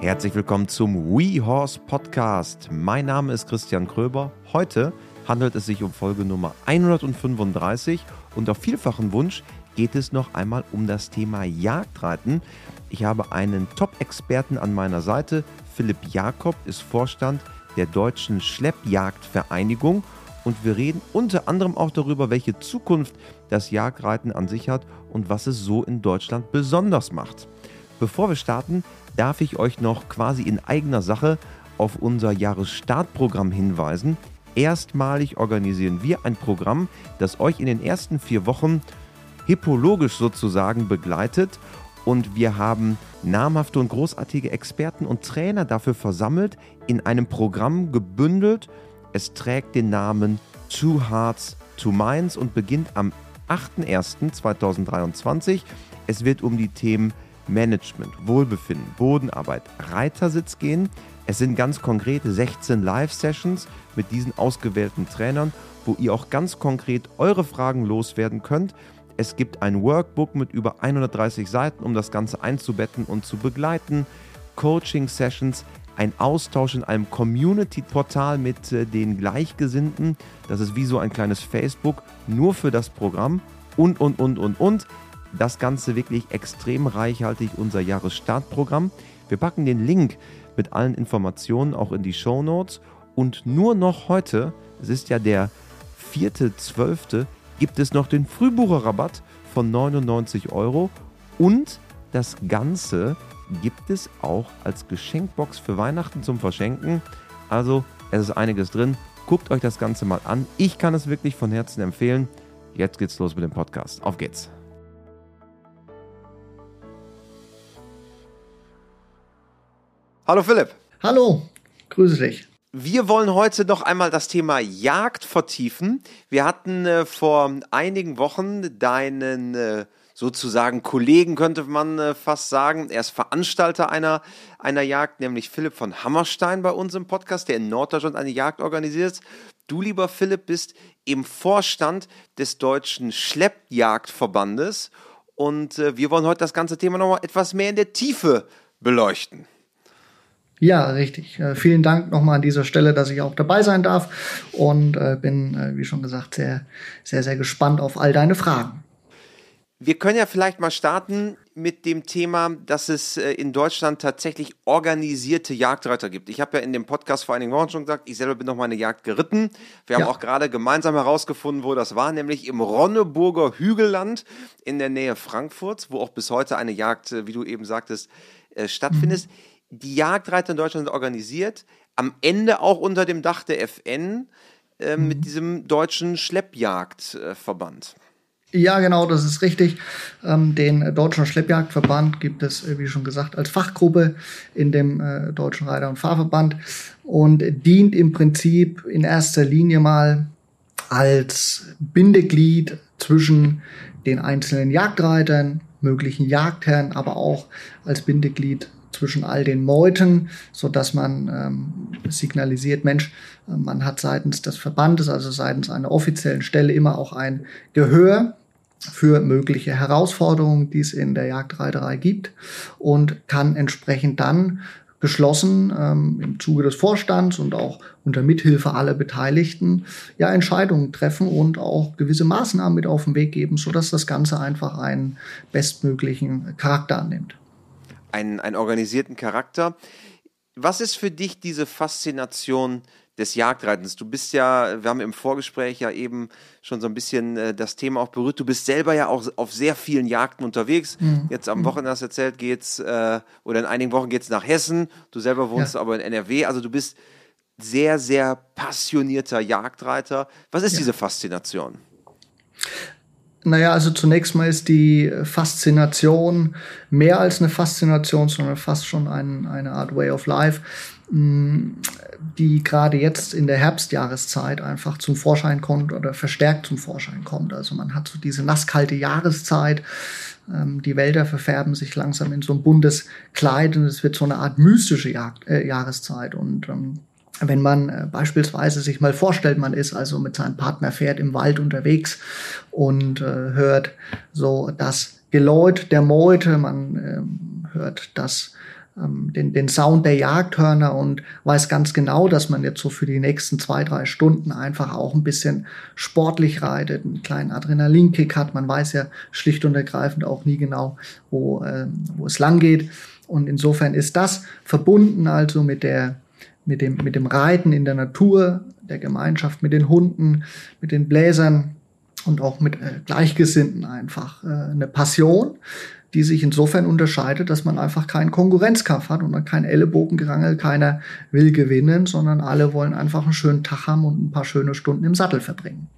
Herzlich willkommen zum WeHorse Podcast. Mein Name ist Christian Kröber. Heute handelt es sich um Folge Nummer 135 und auf vielfachen Wunsch geht es noch einmal um das Thema Jagdreiten. Ich habe einen Top-Experten an meiner Seite. Philipp Jakob ist Vorstand der Deutschen Schleppjagdvereinigung und wir reden unter anderem auch darüber, welche Zukunft das Jagdreiten an sich hat und was es so in Deutschland besonders macht. Bevor wir starten, darf ich euch noch quasi in eigener Sache auf unser Jahresstartprogramm hinweisen. Erstmalig organisieren wir ein Programm, das euch in den ersten vier Wochen hippologisch sozusagen begleitet und wir haben namhafte und großartige Experten und Trainer dafür versammelt, in einem Programm gebündelt. Es trägt den Namen Two Hearts, Two Minds und beginnt am 8.01.2023. Es wird um die Themen Management, Wohlbefinden, Bodenarbeit, Reitersitz gehen. Es sind ganz konkrete 16 Live-Sessions mit diesen ausgewählten Trainern, wo ihr auch ganz konkret eure Fragen loswerden könnt. Es gibt ein Workbook mit über 130 Seiten, um das Ganze einzubetten und zu begleiten. Coaching-Sessions, ein Austausch in einem Community-Portal mit äh, den Gleichgesinnten. Das ist wie so ein kleines Facebook, nur für das Programm. Und, und, und, und, und. Das Ganze wirklich extrem reichhaltig, unser Jahresstartprogramm. Wir packen den Link mit allen Informationen auch in die Show Notes. Und nur noch heute, es ist ja der 4.12., gibt es noch den Frühbucherrabatt von 99 Euro. Und das Ganze gibt es auch als Geschenkbox für Weihnachten zum Verschenken. Also es ist einiges drin. Guckt euch das Ganze mal an. Ich kann es wirklich von Herzen empfehlen. Jetzt geht's los mit dem Podcast. Auf geht's. Hallo Philipp. Hallo, grüße dich. Wir wollen heute noch einmal das Thema Jagd vertiefen. Wir hatten äh, vor einigen Wochen deinen äh, sozusagen Kollegen, könnte man äh, fast sagen. Er ist Veranstalter einer, einer Jagd, nämlich Philipp von Hammerstein bei uns im Podcast, der in Norddeutschland eine Jagd organisiert. Du, lieber Philipp, bist im Vorstand des Deutschen Schleppjagdverbandes und äh, wir wollen heute das ganze Thema nochmal etwas mehr in der Tiefe beleuchten. Ja, richtig. Äh, vielen Dank nochmal an dieser Stelle, dass ich auch dabei sein darf und äh, bin, äh, wie schon gesagt, sehr, sehr, sehr gespannt auf all deine Fragen. Wir können ja vielleicht mal starten mit dem Thema, dass es äh, in Deutschland tatsächlich organisierte Jagdreiter gibt. Ich habe ja in dem Podcast vor einigen Wochen schon gesagt, ich selber bin noch mal eine Jagd geritten. Wir haben ja. auch gerade gemeinsam herausgefunden, wo das war, nämlich im Ronneburger Hügelland in der Nähe Frankfurts, wo auch bis heute eine Jagd, äh, wie du eben sagtest, äh, stattfindet. Mhm die Jagdreiter in Deutschland sind organisiert, am Ende auch unter dem Dach der FN äh, mhm. mit diesem deutschen Schleppjagdverband. Ja, genau, das ist richtig. Ähm, den Deutschen Schleppjagdverband gibt es, äh, wie schon gesagt, als Fachgruppe in dem äh, Deutschen Reiter- und Fahrverband und dient im Prinzip in erster Linie mal als Bindeglied zwischen den einzelnen Jagdreitern, möglichen Jagdherren, aber auch als Bindeglied zwischen all den Meuten, so dass man ähm, signalisiert, Mensch, äh, man hat seitens des Verbandes, also seitens einer offiziellen Stelle immer auch ein Gehör für mögliche Herausforderungen, die es in der Jagdreiterei gibt und kann entsprechend dann geschlossen ähm, im Zuge des Vorstands und auch unter Mithilfe aller Beteiligten ja Entscheidungen treffen und auch gewisse Maßnahmen mit auf den Weg geben, so dass das Ganze einfach einen bestmöglichen Charakter annimmt einen, einen organisierten Charakter. Was ist für dich diese Faszination des Jagdreitens? Du bist ja, wir haben im Vorgespräch ja eben schon so ein bisschen äh, das Thema auch berührt. Du bist selber ja auch auf sehr vielen Jagden unterwegs. Mhm. Jetzt am mhm. Wochenende hast du erzählt, geht's, äh, oder in einigen Wochen geht es nach Hessen. Du selber wohnst ja. aber in NRW. Also du bist sehr, sehr passionierter Jagdreiter. Was ist ja. diese Faszination? Naja, also zunächst mal ist die Faszination mehr als eine Faszination, sondern fast schon ein, eine Art Way of Life, mm, die gerade jetzt in der Herbstjahreszeit einfach zum Vorschein kommt oder verstärkt zum Vorschein kommt. Also man hat so diese nasskalte Jahreszeit, ähm, die Wälder verfärben sich langsam in so ein buntes Kleid und es wird so eine Art mystische äh, Jahreszeit und ähm, wenn man äh, beispielsweise sich mal vorstellt, man ist also mit seinem Partner fährt im Wald unterwegs und äh, hört so das Geläut der Meute, man äh, hört das ähm, den, den Sound der Jagdhörner und weiß ganz genau, dass man jetzt so für die nächsten zwei, drei Stunden einfach auch ein bisschen sportlich reitet, einen kleinen Adrenalinkick hat. Man weiß ja schlicht und ergreifend auch nie genau, wo, äh, wo es lang geht. Und insofern ist das verbunden also mit der, mit dem, mit dem Reiten in der Natur, der Gemeinschaft mit den Hunden, mit den Bläsern und auch mit äh, Gleichgesinnten einfach äh, eine Passion, die sich insofern unterscheidet, dass man einfach keinen Konkurrenzkampf hat und man kein Ellenbogengerangel, keiner will gewinnen, sondern alle wollen einfach einen schönen Tag haben und ein paar schöne Stunden im Sattel verbringen.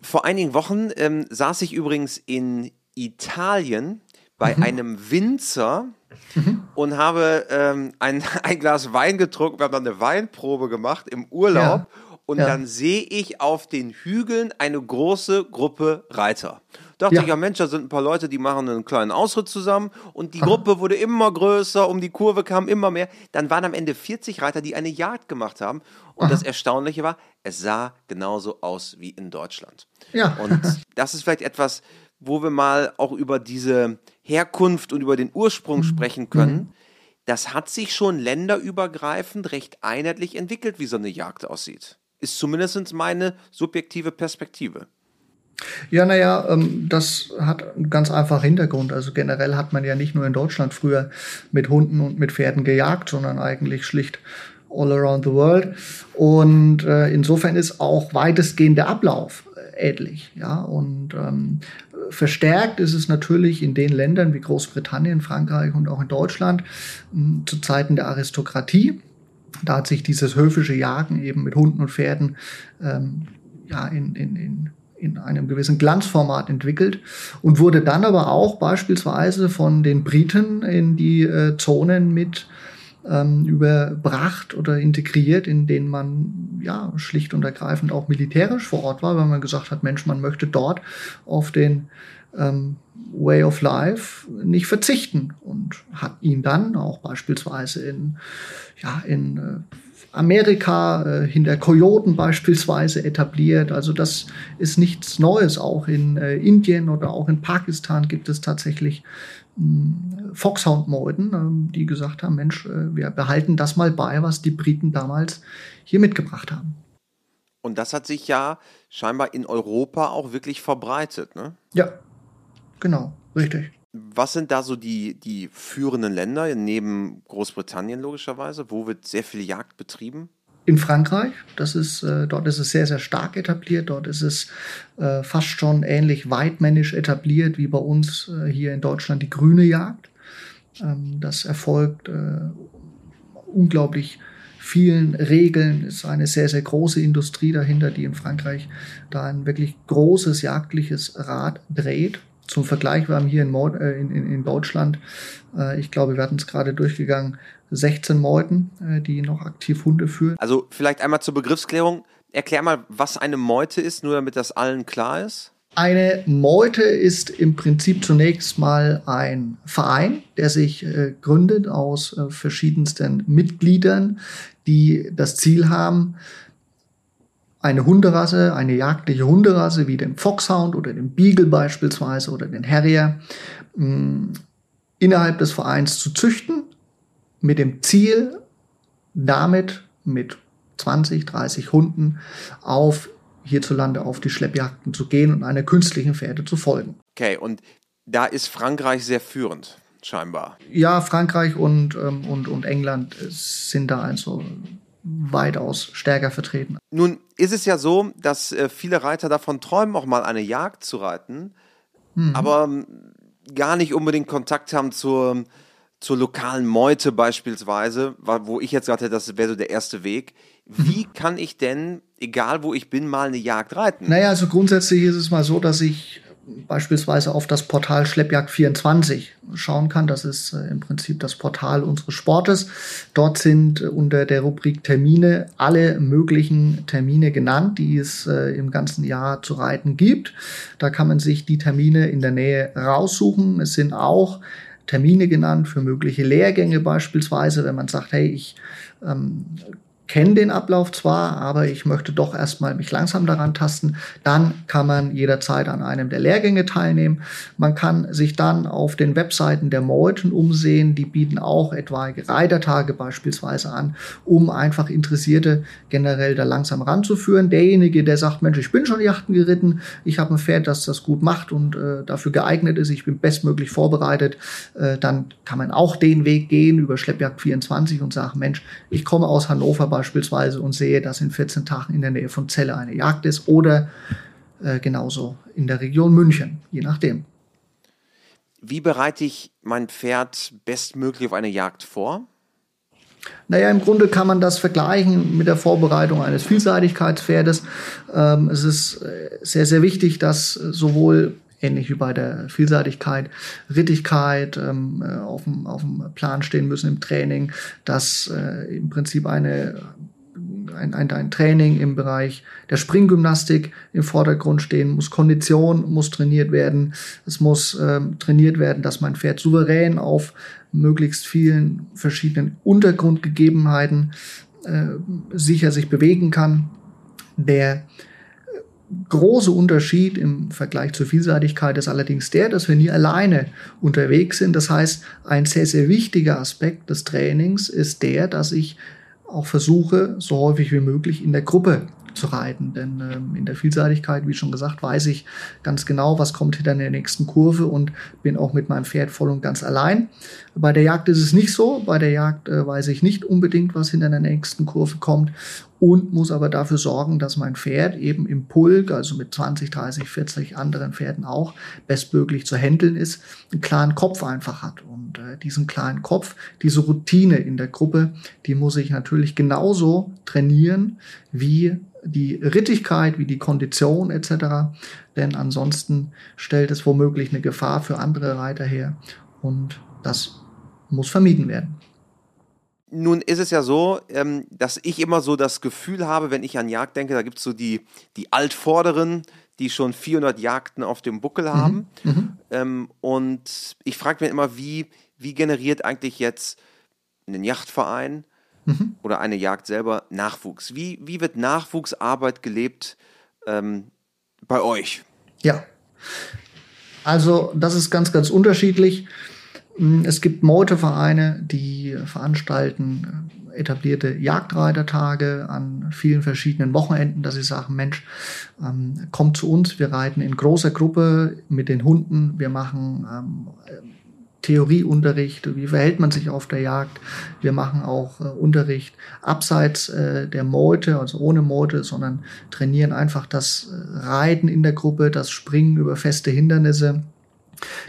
Vor einigen Wochen ähm, saß ich übrigens in Italien bei mhm. einem Winzer mhm. und habe ähm, ein, ein Glas Wein getrunken. Wir haben dann eine Weinprobe gemacht im Urlaub. Ja. Und ja. dann sehe ich auf den Hügeln eine große Gruppe Reiter dachte ja. ich, ja Mensch, da sind ein paar Leute, die machen einen kleinen Ausritt zusammen und die Gruppe wurde immer größer, um die Kurve kamen immer mehr. Dann waren am Ende 40 Reiter, die eine Jagd gemacht haben. Und Aha. das Erstaunliche war, es sah genauso aus wie in Deutschland. Ja. Und das ist vielleicht etwas, wo wir mal auch über diese Herkunft und über den Ursprung mhm. sprechen können. Mhm. Das hat sich schon länderübergreifend recht einheitlich entwickelt, wie so eine Jagd aussieht. Ist zumindest meine subjektive Perspektive. Ja, naja, ähm, das hat einen ganz einfachen Hintergrund. Also generell hat man ja nicht nur in Deutschland früher mit Hunden und mit Pferden gejagt, sondern eigentlich schlicht all around the world. Und äh, insofern ist auch weitestgehend der Ablauf ähnlich. Ja, und ähm, verstärkt ist es natürlich in den Ländern wie Großbritannien, Frankreich und auch in Deutschland äh, zu Zeiten der Aristokratie. Da hat sich dieses höfische Jagen eben mit Hunden und Pferden ähm, ja, in, in, in in einem gewissen Glanzformat entwickelt und wurde dann aber auch beispielsweise von den Briten in die äh, Zonen mit ähm, überbracht oder integriert, in denen man ja schlicht und ergreifend auch militärisch vor Ort war, weil man gesagt hat, Mensch, man möchte dort auf den ähm, Way of Life nicht verzichten und hat ihn dann auch beispielsweise in ja in äh, Amerika, äh, hinter Kojoten beispielsweise etabliert. Also das ist nichts Neues. Auch in äh, Indien oder auch in Pakistan gibt es tatsächlich Foxhound-Meuten, äh, die gesagt haben, Mensch, äh, wir behalten das mal bei, was die Briten damals hier mitgebracht haben. Und das hat sich ja scheinbar in Europa auch wirklich verbreitet, ne? Ja, genau, richtig. Was sind da so die, die führenden Länder neben Großbritannien logischerweise? Wo wird sehr viel Jagd betrieben? In Frankreich. Das ist, äh, dort ist es sehr, sehr stark etabliert. Dort ist es äh, fast schon ähnlich weitmännisch etabliert wie bei uns äh, hier in Deutschland die grüne Jagd. Ähm, das erfolgt äh, unglaublich vielen Regeln. Es ist eine sehr, sehr große Industrie dahinter, die in Frankreich da ein wirklich großes jagdliches Rad dreht. Zum Vergleich, wir haben hier in, äh, in, in, in Deutschland, äh, ich glaube, wir hatten es gerade durchgegangen, 16 Meuten, äh, die noch aktiv Hunde führen. Also vielleicht einmal zur Begriffsklärung. Erklär mal, was eine Meute ist, nur damit das allen klar ist. Eine Meute ist im Prinzip zunächst mal ein Verein, der sich äh, gründet aus äh, verschiedensten Mitgliedern, die das Ziel haben, eine Hunderasse, eine jagdliche Hunderasse wie den Foxhound oder den Beagle beispielsweise oder den Harrier mh, mm, innerhalb des Vereins zu züchten, mit dem Ziel, damit mit 20, 30 Hunden auf hierzulande auf die Schleppjagden zu gehen und einer künstlichen Pferde zu folgen. Okay, und da ist Frankreich sehr führend, scheinbar. Ja, Frankreich und, ähm, und, und England sind da also weitaus stärker vertreten. Nun ist es ja so, dass äh, viele Reiter davon träumen, auch mal eine Jagd zu reiten, mhm. aber ähm, gar nicht unbedingt Kontakt haben zur, zur lokalen Meute beispielsweise, wo ich jetzt sagte, das wäre so der erste Weg. Wie mhm. kann ich denn, egal wo ich bin, mal eine Jagd reiten? Naja, also grundsätzlich ist es mal so, dass ich beispielsweise auf das Portal Schleppjagd24 schauen kann. Das ist äh, im Prinzip das Portal unseres Sportes. Dort sind äh, unter der Rubrik Termine alle möglichen Termine genannt, die es äh, im ganzen Jahr zu reiten gibt. Da kann man sich die Termine in der Nähe raussuchen. Es sind auch Termine genannt für mögliche Lehrgänge beispielsweise, wenn man sagt, hey, ich ähm, kenne den Ablauf zwar, aber ich möchte doch erstmal mich langsam daran tasten, dann kann man jederzeit an einem der Lehrgänge teilnehmen. Man kann sich dann auf den Webseiten der Meuten umsehen, die bieten auch etwaige Reitertage beispielsweise an, um einfach Interessierte generell da langsam ranzuführen. Derjenige, der sagt, Mensch, ich bin schon Yachten geritten, ich habe ein Pferd, das das gut macht und äh, dafür geeignet ist, ich bin bestmöglich vorbereitet, äh, dann kann man auch den Weg gehen über Schleppjagd 24 und sagen, Mensch, ich komme aus Hannover beispielsweise und sehe, dass in 14 Tagen in der Nähe von Celle eine Jagd ist oder äh, genauso in der Region München, je nachdem. Wie bereite ich mein Pferd bestmöglich auf eine Jagd vor? Naja, im Grunde kann man das vergleichen mit der Vorbereitung eines Vielseitigkeitspferdes. Ähm, es ist äh, sehr, sehr wichtig, dass sowohl ähnlich wie bei der Vielseitigkeit, Rittigkeit ähm, äh, auf, dem, auf dem Plan stehen müssen im Training, dass äh, im Prinzip eine ein, ein, ein Training im Bereich der Springgymnastik im Vordergrund stehen muss. Kondition muss trainiert werden. Es muss ähm, trainiert werden, dass mein Pferd souverän auf möglichst vielen verschiedenen Untergrundgegebenheiten äh, sicher sich bewegen kann. Der große Unterschied im Vergleich zur Vielseitigkeit ist allerdings der, dass wir nie alleine unterwegs sind. Das heißt, ein sehr, sehr wichtiger Aspekt des Trainings ist der, dass ich auch versuche, so häufig wie möglich in der Gruppe zu reiten. Denn ähm, in der Vielseitigkeit, wie schon gesagt, weiß ich ganz genau, was kommt hinter der nächsten Kurve und bin auch mit meinem Pferd voll und ganz allein. Bei der Jagd ist es nicht so. Bei der Jagd äh, weiß ich nicht unbedingt, was hinter der nächsten Kurve kommt und muss aber dafür sorgen, dass mein Pferd eben im Pulk, also mit 20, 30, 40 anderen Pferden auch, bestmöglich zu handeln ist, einen klaren Kopf einfach hat. Und äh, diesen klaren Kopf, diese Routine in der Gruppe, die muss ich natürlich genauso trainieren wie die Rittigkeit, wie die Kondition etc. Denn ansonsten stellt es womöglich eine Gefahr für andere Reiter her und das muss vermieden werden. Nun ist es ja so, ähm, dass ich immer so das Gefühl habe, wenn ich an Jagd denke, da gibt es so die, die Altvorderen, die schon 400 Jagden auf dem Buckel mhm. haben. Mhm. Ähm, und ich frage mich immer, wie, wie generiert eigentlich jetzt ein Yachtverein mhm. oder eine Jagd selber Nachwuchs? Wie, wie wird Nachwuchsarbeit gelebt ähm, bei euch? Ja, also das ist ganz, ganz unterschiedlich. Hm, es gibt Meutevereine, die veranstalten äh, etablierte Jagdreitertage an vielen verschiedenen Wochenenden, dass sie sagen, Mensch, ähm, kommt zu uns, wir reiten in großer Gruppe mit den Hunden, wir machen ähm, Theorieunterricht, wie verhält man sich auf der Jagd. Wir machen auch äh, Unterricht abseits äh, der Meute, also ohne Meute, sondern trainieren einfach das äh, Reiten in der Gruppe, das Springen über feste Hindernisse.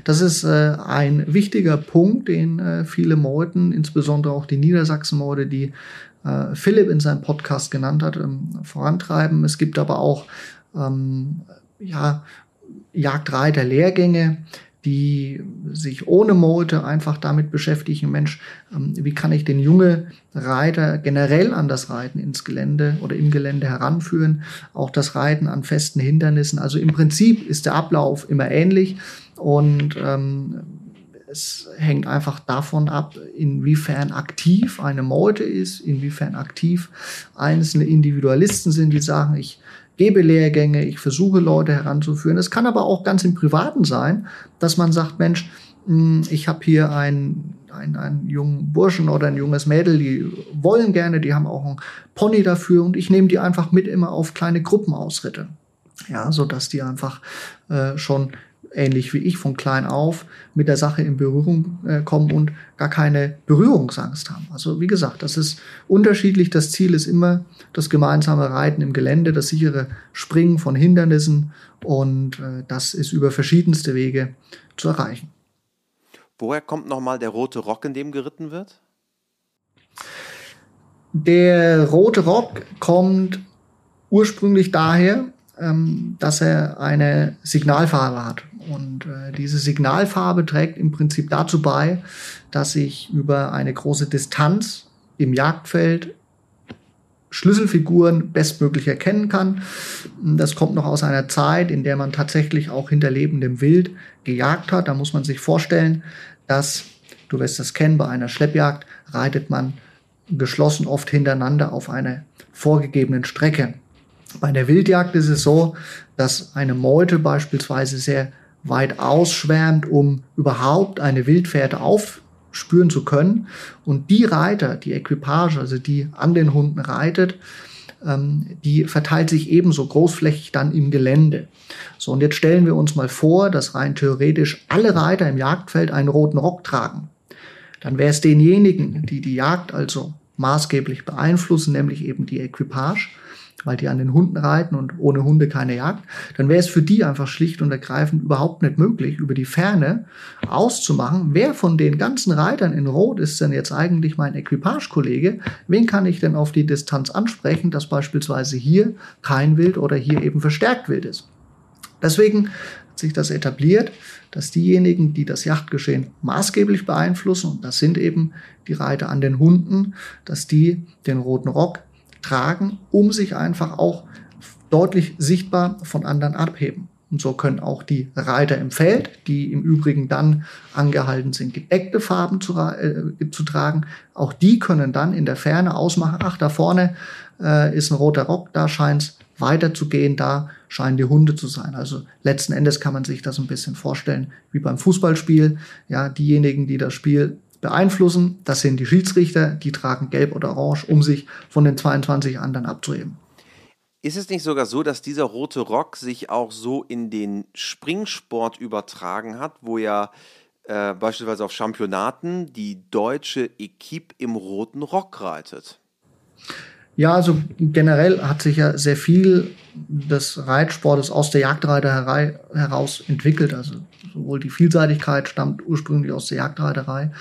Das ist äh, ein wichtiger Punkt, den äh, viele Meuten, insbesondere auch die Niedersachsen-Meute, die äh, Philipp in seinem Podcast genannt hat, ähm, vorantreiben. Es gibt aber auch ähm, ja, Jagdreiter-Lehrgänge, die sich ohne Mote einfach damit beschäftigen, Mensch, ähm, wie kann ich den junge Reiter generell an das Reiten ins Gelände oder im Gelände heranführen, auch das Reiten an festen Hindernissen. Also im Prinzip ist der Ablauf immer ähnlich und ähm, es hängt einfach davon ab, inwiefern aktiv eine Meute ist, inwiefern aktiv einzelne Individualisten sind, die sagen, ich gebe Lehrgänge, ich versuche Leute heranzuführen. Es kann aber auch ganz im Privaten sein, dass man sagt, Mensch, hm, ich habe hier einen, einen, einen jungen Burschen oder ein junges Mädel, die wollen gerne, die haben auch einen Pony dafür und ich nehme die einfach mit immer auf kleine Gruppenausritte. Ja, so die einfach äh, schon ähnlich wie ich von klein auf mit der Sache in Berührung äh, kommen und gar keine Berührungsangst haben. Also wie gesagt, das ist unterschiedlich. Das Ziel ist immer das gemeinsame Reiten im Gelände, das sichere Springen von Hindernissen und äh, das ist über verschiedenste Wege zu erreichen. Woher kommt nochmal der rote Rock, in dem geritten wird? Der rote Rock kommt ursprünglich daher, ähm, dass er eine Signalfarbe hat. Und äh, diese Signalfarbe trägt im Prinzip dazu bei, dass ich über eine große Distanz im Jagdfeld Schlüsselfiguren bestmöglich erkennen kann. Das kommt noch aus einer Zeit, in der man tatsächlich auch hinter lebendem Wild gejagt hat. Da muss man sich vorstellen, dass, du wirst das kennen, bei einer Schleppjagd reitet man geschlossen, oft hintereinander auf einer vorgegebenen Strecke. Bei der Wildjagd ist es so, dass eine Meute beispielsweise sehr weit ausschwärmt, um überhaupt eine Wildpferde aufspüren zu können. Und die Reiter, die Equipage, also die an den Hunden reitet, ähm, die verteilt sich ebenso großflächig dann im Gelände. So, und jetzt stellen wir uns mal vor, dass rein theoretisch alle Reiter im Jagdfeld einen roten Rock tragen. Dann wäre es denjenigen, die die Jagd also maßgeblich beeinflussen, nämlich eben die Equipage, weil die an den Hunden reiten und ohne Hunde keine Jagd, dann wäre es für die einfach schlicht und ergreifend überhaupt nicht möglich, über die Ferne auszumachen, wer von den ganzen Reitern in Rot ist denn jetzt eigentlich mein Equipagekollege, wen kann ich denn auf die Distanz ansprechen, dass beispielsweise hier kein Wild oder hier eben verstärkt Wild ist. Deswegen hat sich das etabliert, dass diejenigen, die das Jagdgeschehen maßgeblich beeinflussen, und das sind eben die Reiter an den Hunden, dass die den roten Rock tragen, um sich einfach auch deutlich sichtbar von anderen abheben. Und so können auch die Reiter im Feld, die im Übrigen dann angehalten sind, gedeckte Farben zu, äh, zu tragen, auch die können dann in der Ferne ausmachen, ach, da vorne äh, ist ein roter Rock, da scheint es weiterzugehen, da scheinen die Hunde zu sein. Also letzten Endes kann man sich das ein bisschen vorstellen wie beim Fußballspiel. Ja, diejenigen, die das Spiel beeinflussen. Das sind die Schiedsrichter, die tragen gelb oder orange, um sich von den 22 anderen abzuheben. Ist es nicht sogar so, dass dieser rote Rock sich auch so in den Springsport übertragen hat, wo ja äh, beispielsweise auf Championaten die deutsche Equipe im roten Rock reitet? Ja, also generell hat sich ja sehr viel des Reitsportes aus der Jagdreiterei heraus entwickelt. Also sowohl die Vielseitigkeit stammt ursprünglich aus der Jagdreiterei,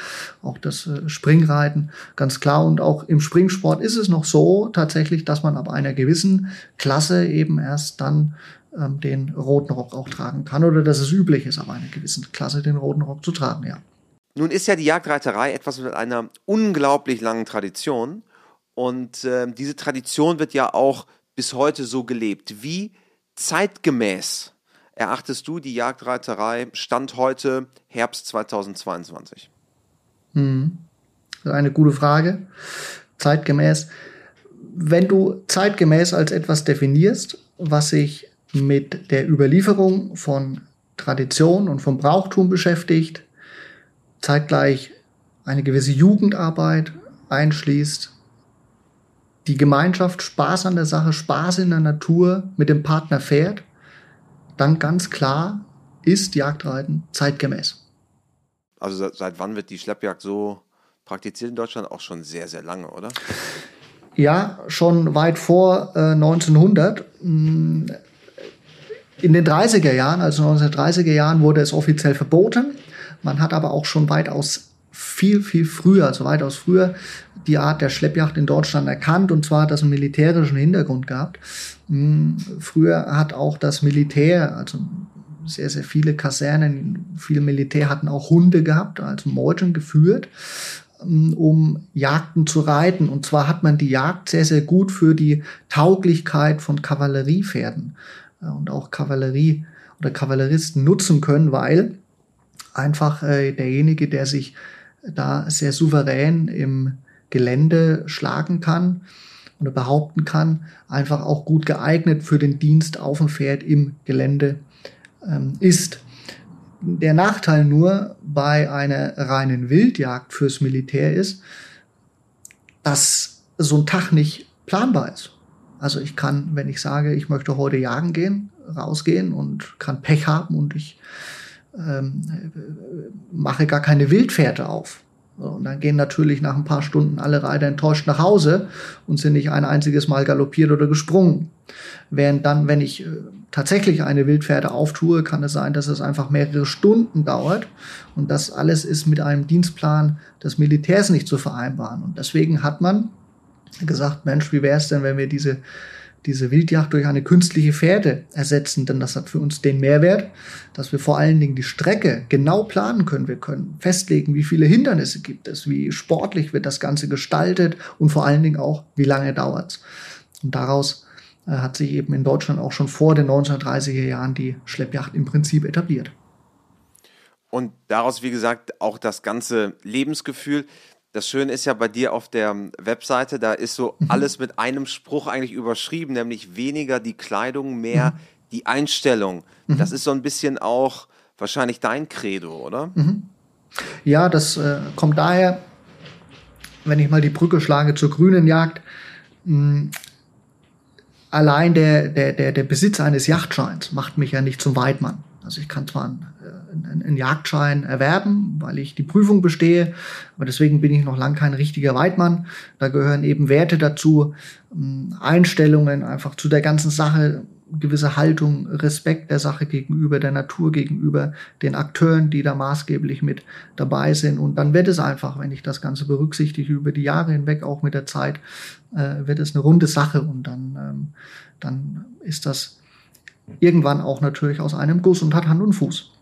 auch das äh, Springreiten, ganz klar. Und auch im Springsport ist es noch so tatsächlich, dass man ab einer gewissen Klasse eben erst dann ähm, den roten Rock auch tragen kann oder dass es üblich ist, ab einer gewissen Klasse den roten Rock zu tragen, ja. Nun ist ja die Jagdreiterei etwas mit einer unglaublich langen Tradition. Und äh, diese Tradition wird ja auch bis heute so gelebt. Wie zeitgemäß erachtest du die Jagdreiterei Stand heute Herbst 2022? Hm. Eine gute Frage. Zeitgemäß. Wenn du zeitgemäß als etwas definierst, was sich mit der Überlieferung von Tradition und vom Brauchtum beschäftigt, zeitgleich eine gewisse Jugendarbeit einschließt, die Gemeinschaft Spaß an der Sache, Spaß in der Natur mit dem Partner fährt, dann ganz klar ist Jagdreiten zeitgemäß. Also seit, wann wird die Schleppjagd so praktiziert in Deutschland? Auch schon sehr, sehr lange, oder? Ja, schon weit vor äh, 1900. Mm, in den 30er Jahren, also 1930er Jahren, wurde es offiziell verboten. Man hat aber auch schon weitaus viel, viel früher, also weitaus früher, die Art der Schleppjacht in Deutschland erkannt und zwar hat das einen militärischen Hintergrund gehabt. Hm, früher hat auch das Militär, also sehr, sehr viele Kasernen, viele Militär hatten auch Hunde gehabt, also Meuten geführt, hm, um Jagden zu reiten. Und zwar hat man die Jagd sehr, sehr gut für die Tauglichkeit von Kavalleriepferden äh, und auch Kavallerie oder Kavalleristen nutzen können, weil einfach äh, derjenige, der sich da sehr souverän im Gelände schlagen kann oder behaupten kann, einfach auch gut geeignet für den Dienst auf dem Pferd im Gelände ähm, ist. Der Nachteil nur bei einer reinen Wildjagd fürs Militär ist, dass so ein Tag nicht planbar ist. Also ich kann, wenn ich sage, ich möchte heute jagen gehen, rausgehen und kann Pech haben und ich ähm, mache gar keine Wildpferde auf. Und dann gehen natürlich nach ein paar Stunden alle Reiter enttäuscht nach Hause und sind nicht ein einziges Mal galoppiert oder gesprungen. Während dann, wenn ich äh, tatsächlich eine Wildpferde auftue, kann es sein, dass es einfach mehrere Stunden dauert. Und das alles ist mit einem Dienstplan des Militärs nicht zu vereinbaren. Und deswegen hat man gesagt, Mensch, wie wäre es denn, wenn wir diese diese Wildjagd durch eine künstliche Pferde ersetzen, denn das hat für uns den Mehrwert, dass wir vor allen Dingen die Strecke genau planen können. Wir können festlegen, wie viele Hindernisse gibt es, wie sportlich wird das Ganze gestaltet und vor allen Dingen auch, wie lange dauert es. Und daraus äh, hat sich eben in Deutschland auch schon vor den 1930er Jahren die Schleppjacht im Prinzip etabliert. Und daraus, wie gesagt, auch das ganze Lebensgefühl. Das Schöne ist ja bei dir auf der Webseite, da ist so mhm. alles mit einem Spruch eigentlich überschrieben, nämlich weniger die Kleidung, mehr mhm. die Einstellung. Mhm. Das ist so ein bisschen auch wahrscheinlich dein Credo, oder? Mhm. Ja, das äh, kommt daher, wenn ich mal die Brücke schlage zur grünen Jagd. Mh, allein der, der, der, der Besitz eines Yachtscheins macht mich ja nicht zum Weidmann. Also ich kann zwar äh, einen, Jagdschein erwerben, weil ich die Prüfung bestehe, aber deswegen bin ich noch lang kein richtiger Weidmann. Da gehören eben Werte dazu, ähm, Einstellungen einfach zu der ganzen Sache, gewisse Haltung, Respekt der Sache gegenüber, der Natur gegenüber, den Akteuren, die da maßgeblich mit dabei sind. Und dann wird es einfach, wenn ich das Ganze berücksichtige, über die Jahre hinweg, auch mit der Zeit, äh, wird es eine runde Sache und dann, ähm, dann ist das irgendwann auch natürlich aus einem Guss und hat Hand und Fuß.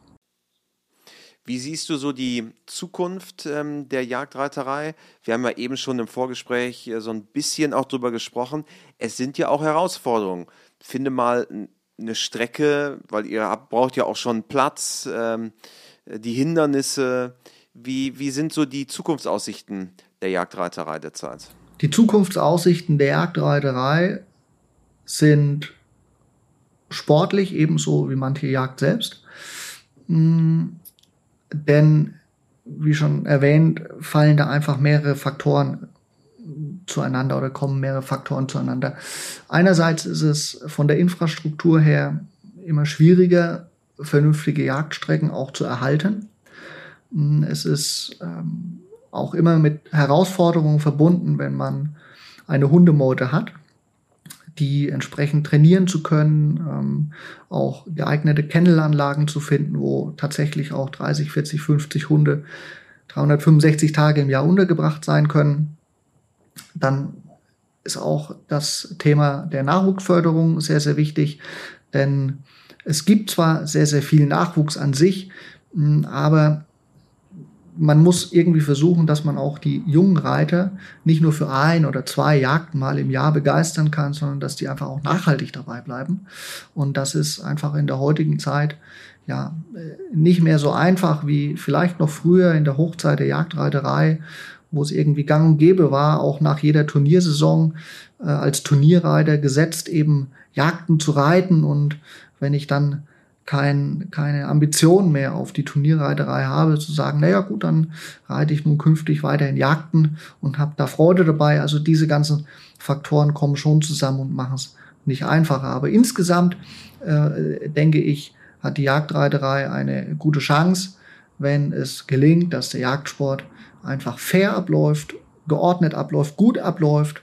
Wie siehst du so die Zukunft ähm, der Jagdreiterei? Wir haben ja eben schon im Vorgespräch äh, so ein bisschen auch drüber gesprochen. Es sind ja auch Herausforderungen finde mal eine Strecke, weil ihr habt, braucht ja auch schon Platz, ähm, die Hindernisse. Wie, wie sind so die Zukunftsaussichten der Jagdreiterei derzeit? Die Zukunftsaussichten der Jagdreiterei sind sportlich ebenso wie manche Jagd selbst. Mhm. Denn, wie schon erwähnt, fallen da einfach mehrere Faktoren zueinander oder kommen mehrere Faktoren zueinander. Einerseits ist es von der Infrastruktur her immer schwieriger, vernünftige Jagdstrecken auch zu erhalten. Es ist ähm, auch immer mit Herausforderungen verbunden, wenn man eine Hundemeute hat, die entsprechend trainieren zu können, ähm, auch geeignete Kennelanlagen zu finden, wo tatsächlich auch 30, 40, 50 Hunde 365 Tage im Jahr untergebracht sein können. Dann ist auch das Thema der Nachwuchsförderung sehr, sehr wichtig, denn es gibt zwar sehr, sehr viel Nachwuchs an sich, aber man muss irgendwie versuchen, dass man auch die jungen Reiter nicht nur für ein oder zwei Jagden mal im Jahr begeistern kann, sondern dass die einfach auch nachhaltig dabei bleiben. Und das ist einfach in der heutigen Zeit ja nicht mehr so einfach wie vielleicht noch früher in der Hochzeit der Jagdreiterei, wo es irgendwie gang und gäbe war, auch nach jeder Turniersaison äh, als Turnierreiter gesetzt, eben Jagden zu reiten. Und wenn ich dann kein, keine Ambition mehr auf die Turnierreiterei habe, zu sagen, naja gut, dann reite ich nun künftig weiter in Jagden und habe da Freude dabei. Also diese ganzen Faktoren kommen schon zusammen und machen es nicht einfacher. Aber insgesamt äh, denke ich, hat die Jagdreiterei eine gute Chance, wenn es gelingt, dass der Jagdsport einfach fair abläuft, geordnet abläuft, gut abläuft,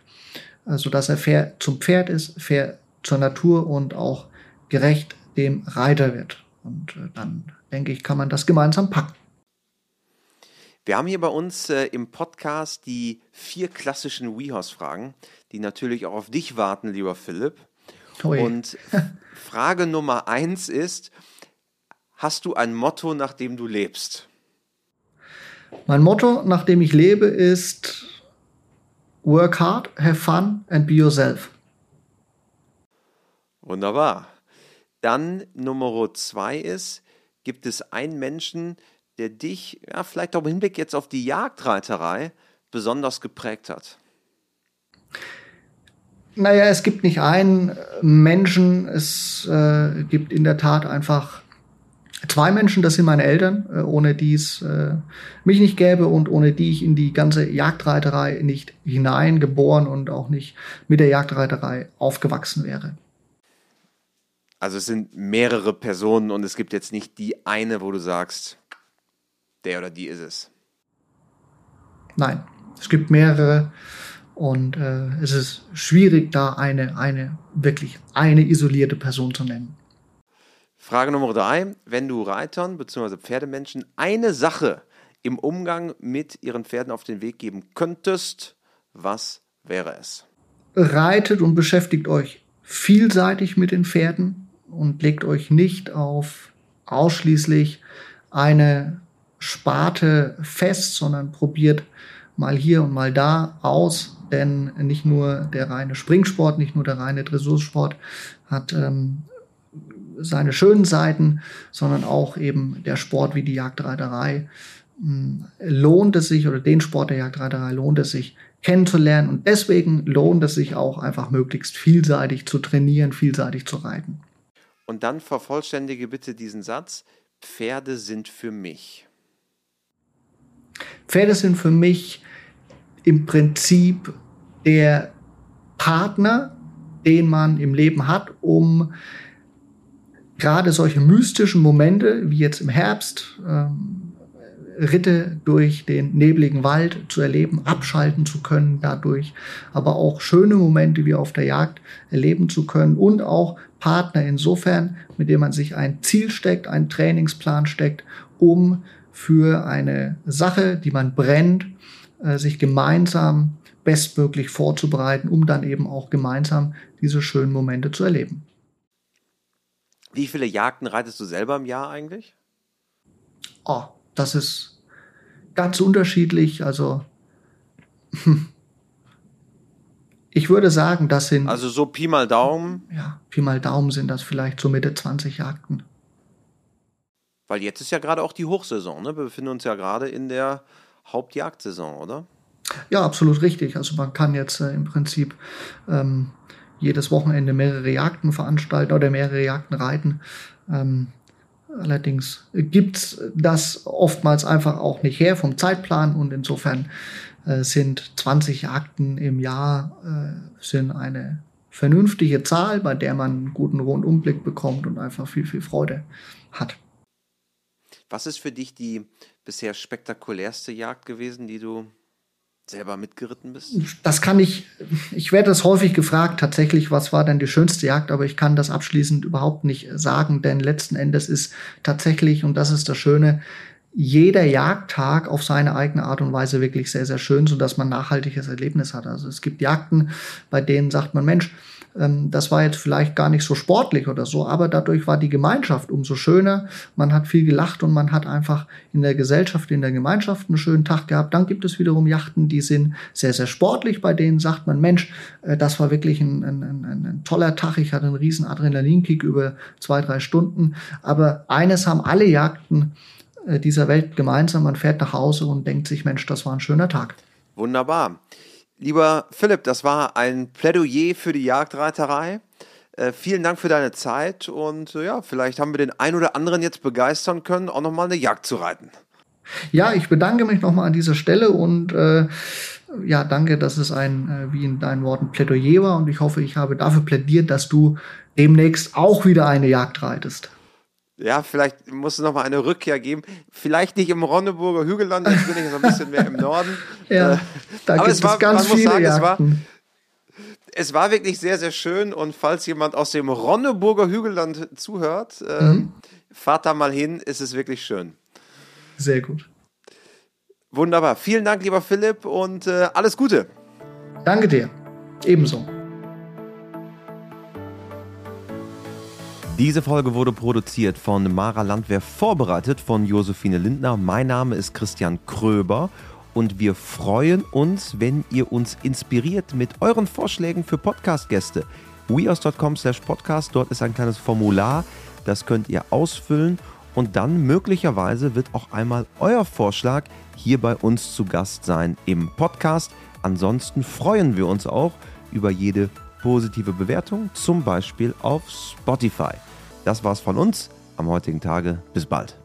also dass er fair zum Pferd ist, fair zur Natur und auch gerecht dem Reiter wird. Und äh, dann denke ich, kann man das gemeinsam packen. Wir haben hier bei uns äh, im Podcast die vier klassischen WeHorse-Fragen, die natürlich auch auf dich warten, lieber Philipp. Ui. Und Frage Nummer eins ist: Hast du ein Motto, nach dem du lebst? Mein Motto, nach dem ich lebe, ist Work hard, have fun and be yourself. Wunderbar. Dann Nummer zwei ist, gibt es einen Menschen, der dich, ja, vielleicht auch im Hinblick jetzt auf die Jagdreiterei, besonders geprägt hat? Naja, es gibt nicht einen Menschen, es äh, gibt in der Tat einfach zwei Menschen, das sind meine Eltern, äh, ohne die es äh, mich nicht gäbe und ohne die ich in die ganze Jagdreiterei nicht hineingeboren und auch nicht mit der Jagdreiterei aufgewachsen wäre. Also es sind mehrere Personen und es gibt jetzt nicht die eine, wo du sagst, der oder die ist es. Nein, es gibt mehrere und äh, es ist schwierig, da eine, eine, wirklich eine isolierte Person zu nennen. Frage Nummer drei. Wenn du Reitern bzw. Pferdemenschen eine Sache im Umgang mit ihren Pferden auf den Weg geben könntest, was wäre es? Reitet und beschäftigt euch vielseitig mit den Pferden und legt euch nicht auf ausschließlich eine Sparte fest, sondern probiert mal hier und mal da aus, denn nicht nur der reine Springsport, nicht nur der reine Dressursport hat ähm, seine schönen Seiten, sondern auch eben der Sport wie die Jagdreiterei hm, lohnt es sich oder den Sport der Jagdreiterei lohnt es sich kennenzulernen und deswegen lohnt es sich auch einfach möglichst vielseitig zu trainieren, vielseitig zu reiten. Und dann vervollständige bitte diesen Satz, Pferde sind für mich. Pferde sind für mich im Prinzip der Partner, den man im Leben hat, um gerade solche mystischen Momente wie jetzt im Herbst, ähm, Ritte durch den nebligen Wald zu erleben, abschalten zu können dadurch, aber auch schöne Momente wie auf der Jagd erleben zu können und auch Partner insofern, mit dem man sich ein Ziel steckt, einen Trainingsplan steckt, um für eine Sache, die man brennt, äh, sich gemeinsam bestmöglich vorzubereiten, um dann eben auch gemeinsam diese schönen Momente zu erleben. Wie viele Jagden reitest du selber im Jahr eigentlich? Oh, das ist ganz unterschiedlich. Also ich würde sagen, das sind. Also so Pi mal Daumen. Ja, Pi mal Daumen sind das vielleicht so Mitte 20 Jagden. Weil jetzt ist ja gerade auch die Hochsaison, ne? Wir befinden uns ja gerade in der Hauptjagdsaison, oder? Ja, absolut richtig. Also man kann jetzt äh, im Prinzip ähm, jedes Wochenende mehrere Jagden veranstalten oder mehrere Jagden reiten. Ähm, allerdings gibt's das oftmals einfach auch nicht her vom Zeitplan und insofern äh, sind 20 Jagden im Jahr äh, sind eine vernünftige Zahl, bei der man einen guten Rundumblick bekommt und einfach viel, viel Freude hat. Was ist für dich die bisher spektakulärste Jagd gewesen, die du selber mitgeritten bist? Das kann ich, ich werde das häufig gefragt, tatsächlich, was war denn die schönste Jagd, aber ich kann das abschließend überhaupt nicht sagen, denn letzten Endes ist tatsächlich, und das ist das Schöne, jeder Jagdtag auf seine eigene Art und Weise wirklich sehr, sehr schön, sodass man nachhaltiges Erlebnis hat. Also es gibt Jagden, bei denen sagt man, Mensch, das war jetzt vielleicht gar nicht so sportlich oder so, aber dadurch war die Gemeinschaft umso schöner. Man hat viel gelacht und man hat einfach in der Gesellschaft, in der Gemeinschaft einen schönen Tag gehabt. Dann gibt es wiederum Yachten, die sind sehr, sehr sportlich. Bei denen sagt man, Mensch, äh, das war wirklich ein, ein, ein, ein toller Tag. Ich hatte einen riesen Adrenalinkick über zwei, drei Stunden. Aber eines haben alle Jagden äh, dieser Welt gemeinsam. Man fährt nach Hause und denkt sich, Mensch, das war ein schöner Tag. Wunderbar. Lieber Philipp, das war ein Plädoyer für die Jagdreiterei. Äh, vielen Dank für deine Zeit und äh, ja, vielleicht haben wir den einen oder anderen jetzt begeistern können, auch nochmal eine Jagd zu reiten. Ja, ich bedanke mich nochmal an dieser Stelle und äh, ja, danke, dass es ein, äh, wie in deinen Worten, Plädoyer war und ich hoffe, ich habe dafür plädiert, dass du demnächst auch wieder eine Jagd reitest. Ja, vielleicht muss es noch mal eine Rückkehr geben. Vielleicht nicht im Ronneburger Hügelland, jetzt bin ich so ein bisschen mehr im Norden. ja, äh, da gibt es, war, ganz viele sagen, es war, es war wirklich sehr, sehr schön. Und falls jemand aus dem Ronneburger Hügelland zuhört, äh, mhm. fahrt da mal hin, ist es wirklich schön. Sehr gut. Wunderbar. Vielen Dank, lieber Philipp, und äh, alles Gute. Danke dir. Ebenso. Diese Folge wurde produziert von Mara Landwehr, vorbereitet von Josephine Lindner. Mein Name ist Christian Kröber und wir freuen uns, wenn ihr uns inspiriert mit euren Vorschlägen für Podcast-Gäste. weos.com slash podcast, dort ist ein kleines Formular, das könnt ihr ausfüllen und dann möglicherweise wird auch einmal euer Vorschlag hier bei uns zu Gast sein im Podcast. Ansonsten freuen wir uns auch über jede positive Bewertung, zum Beispiel auf Spotify. Das war's von uns am heutigen Tage. Bis bald.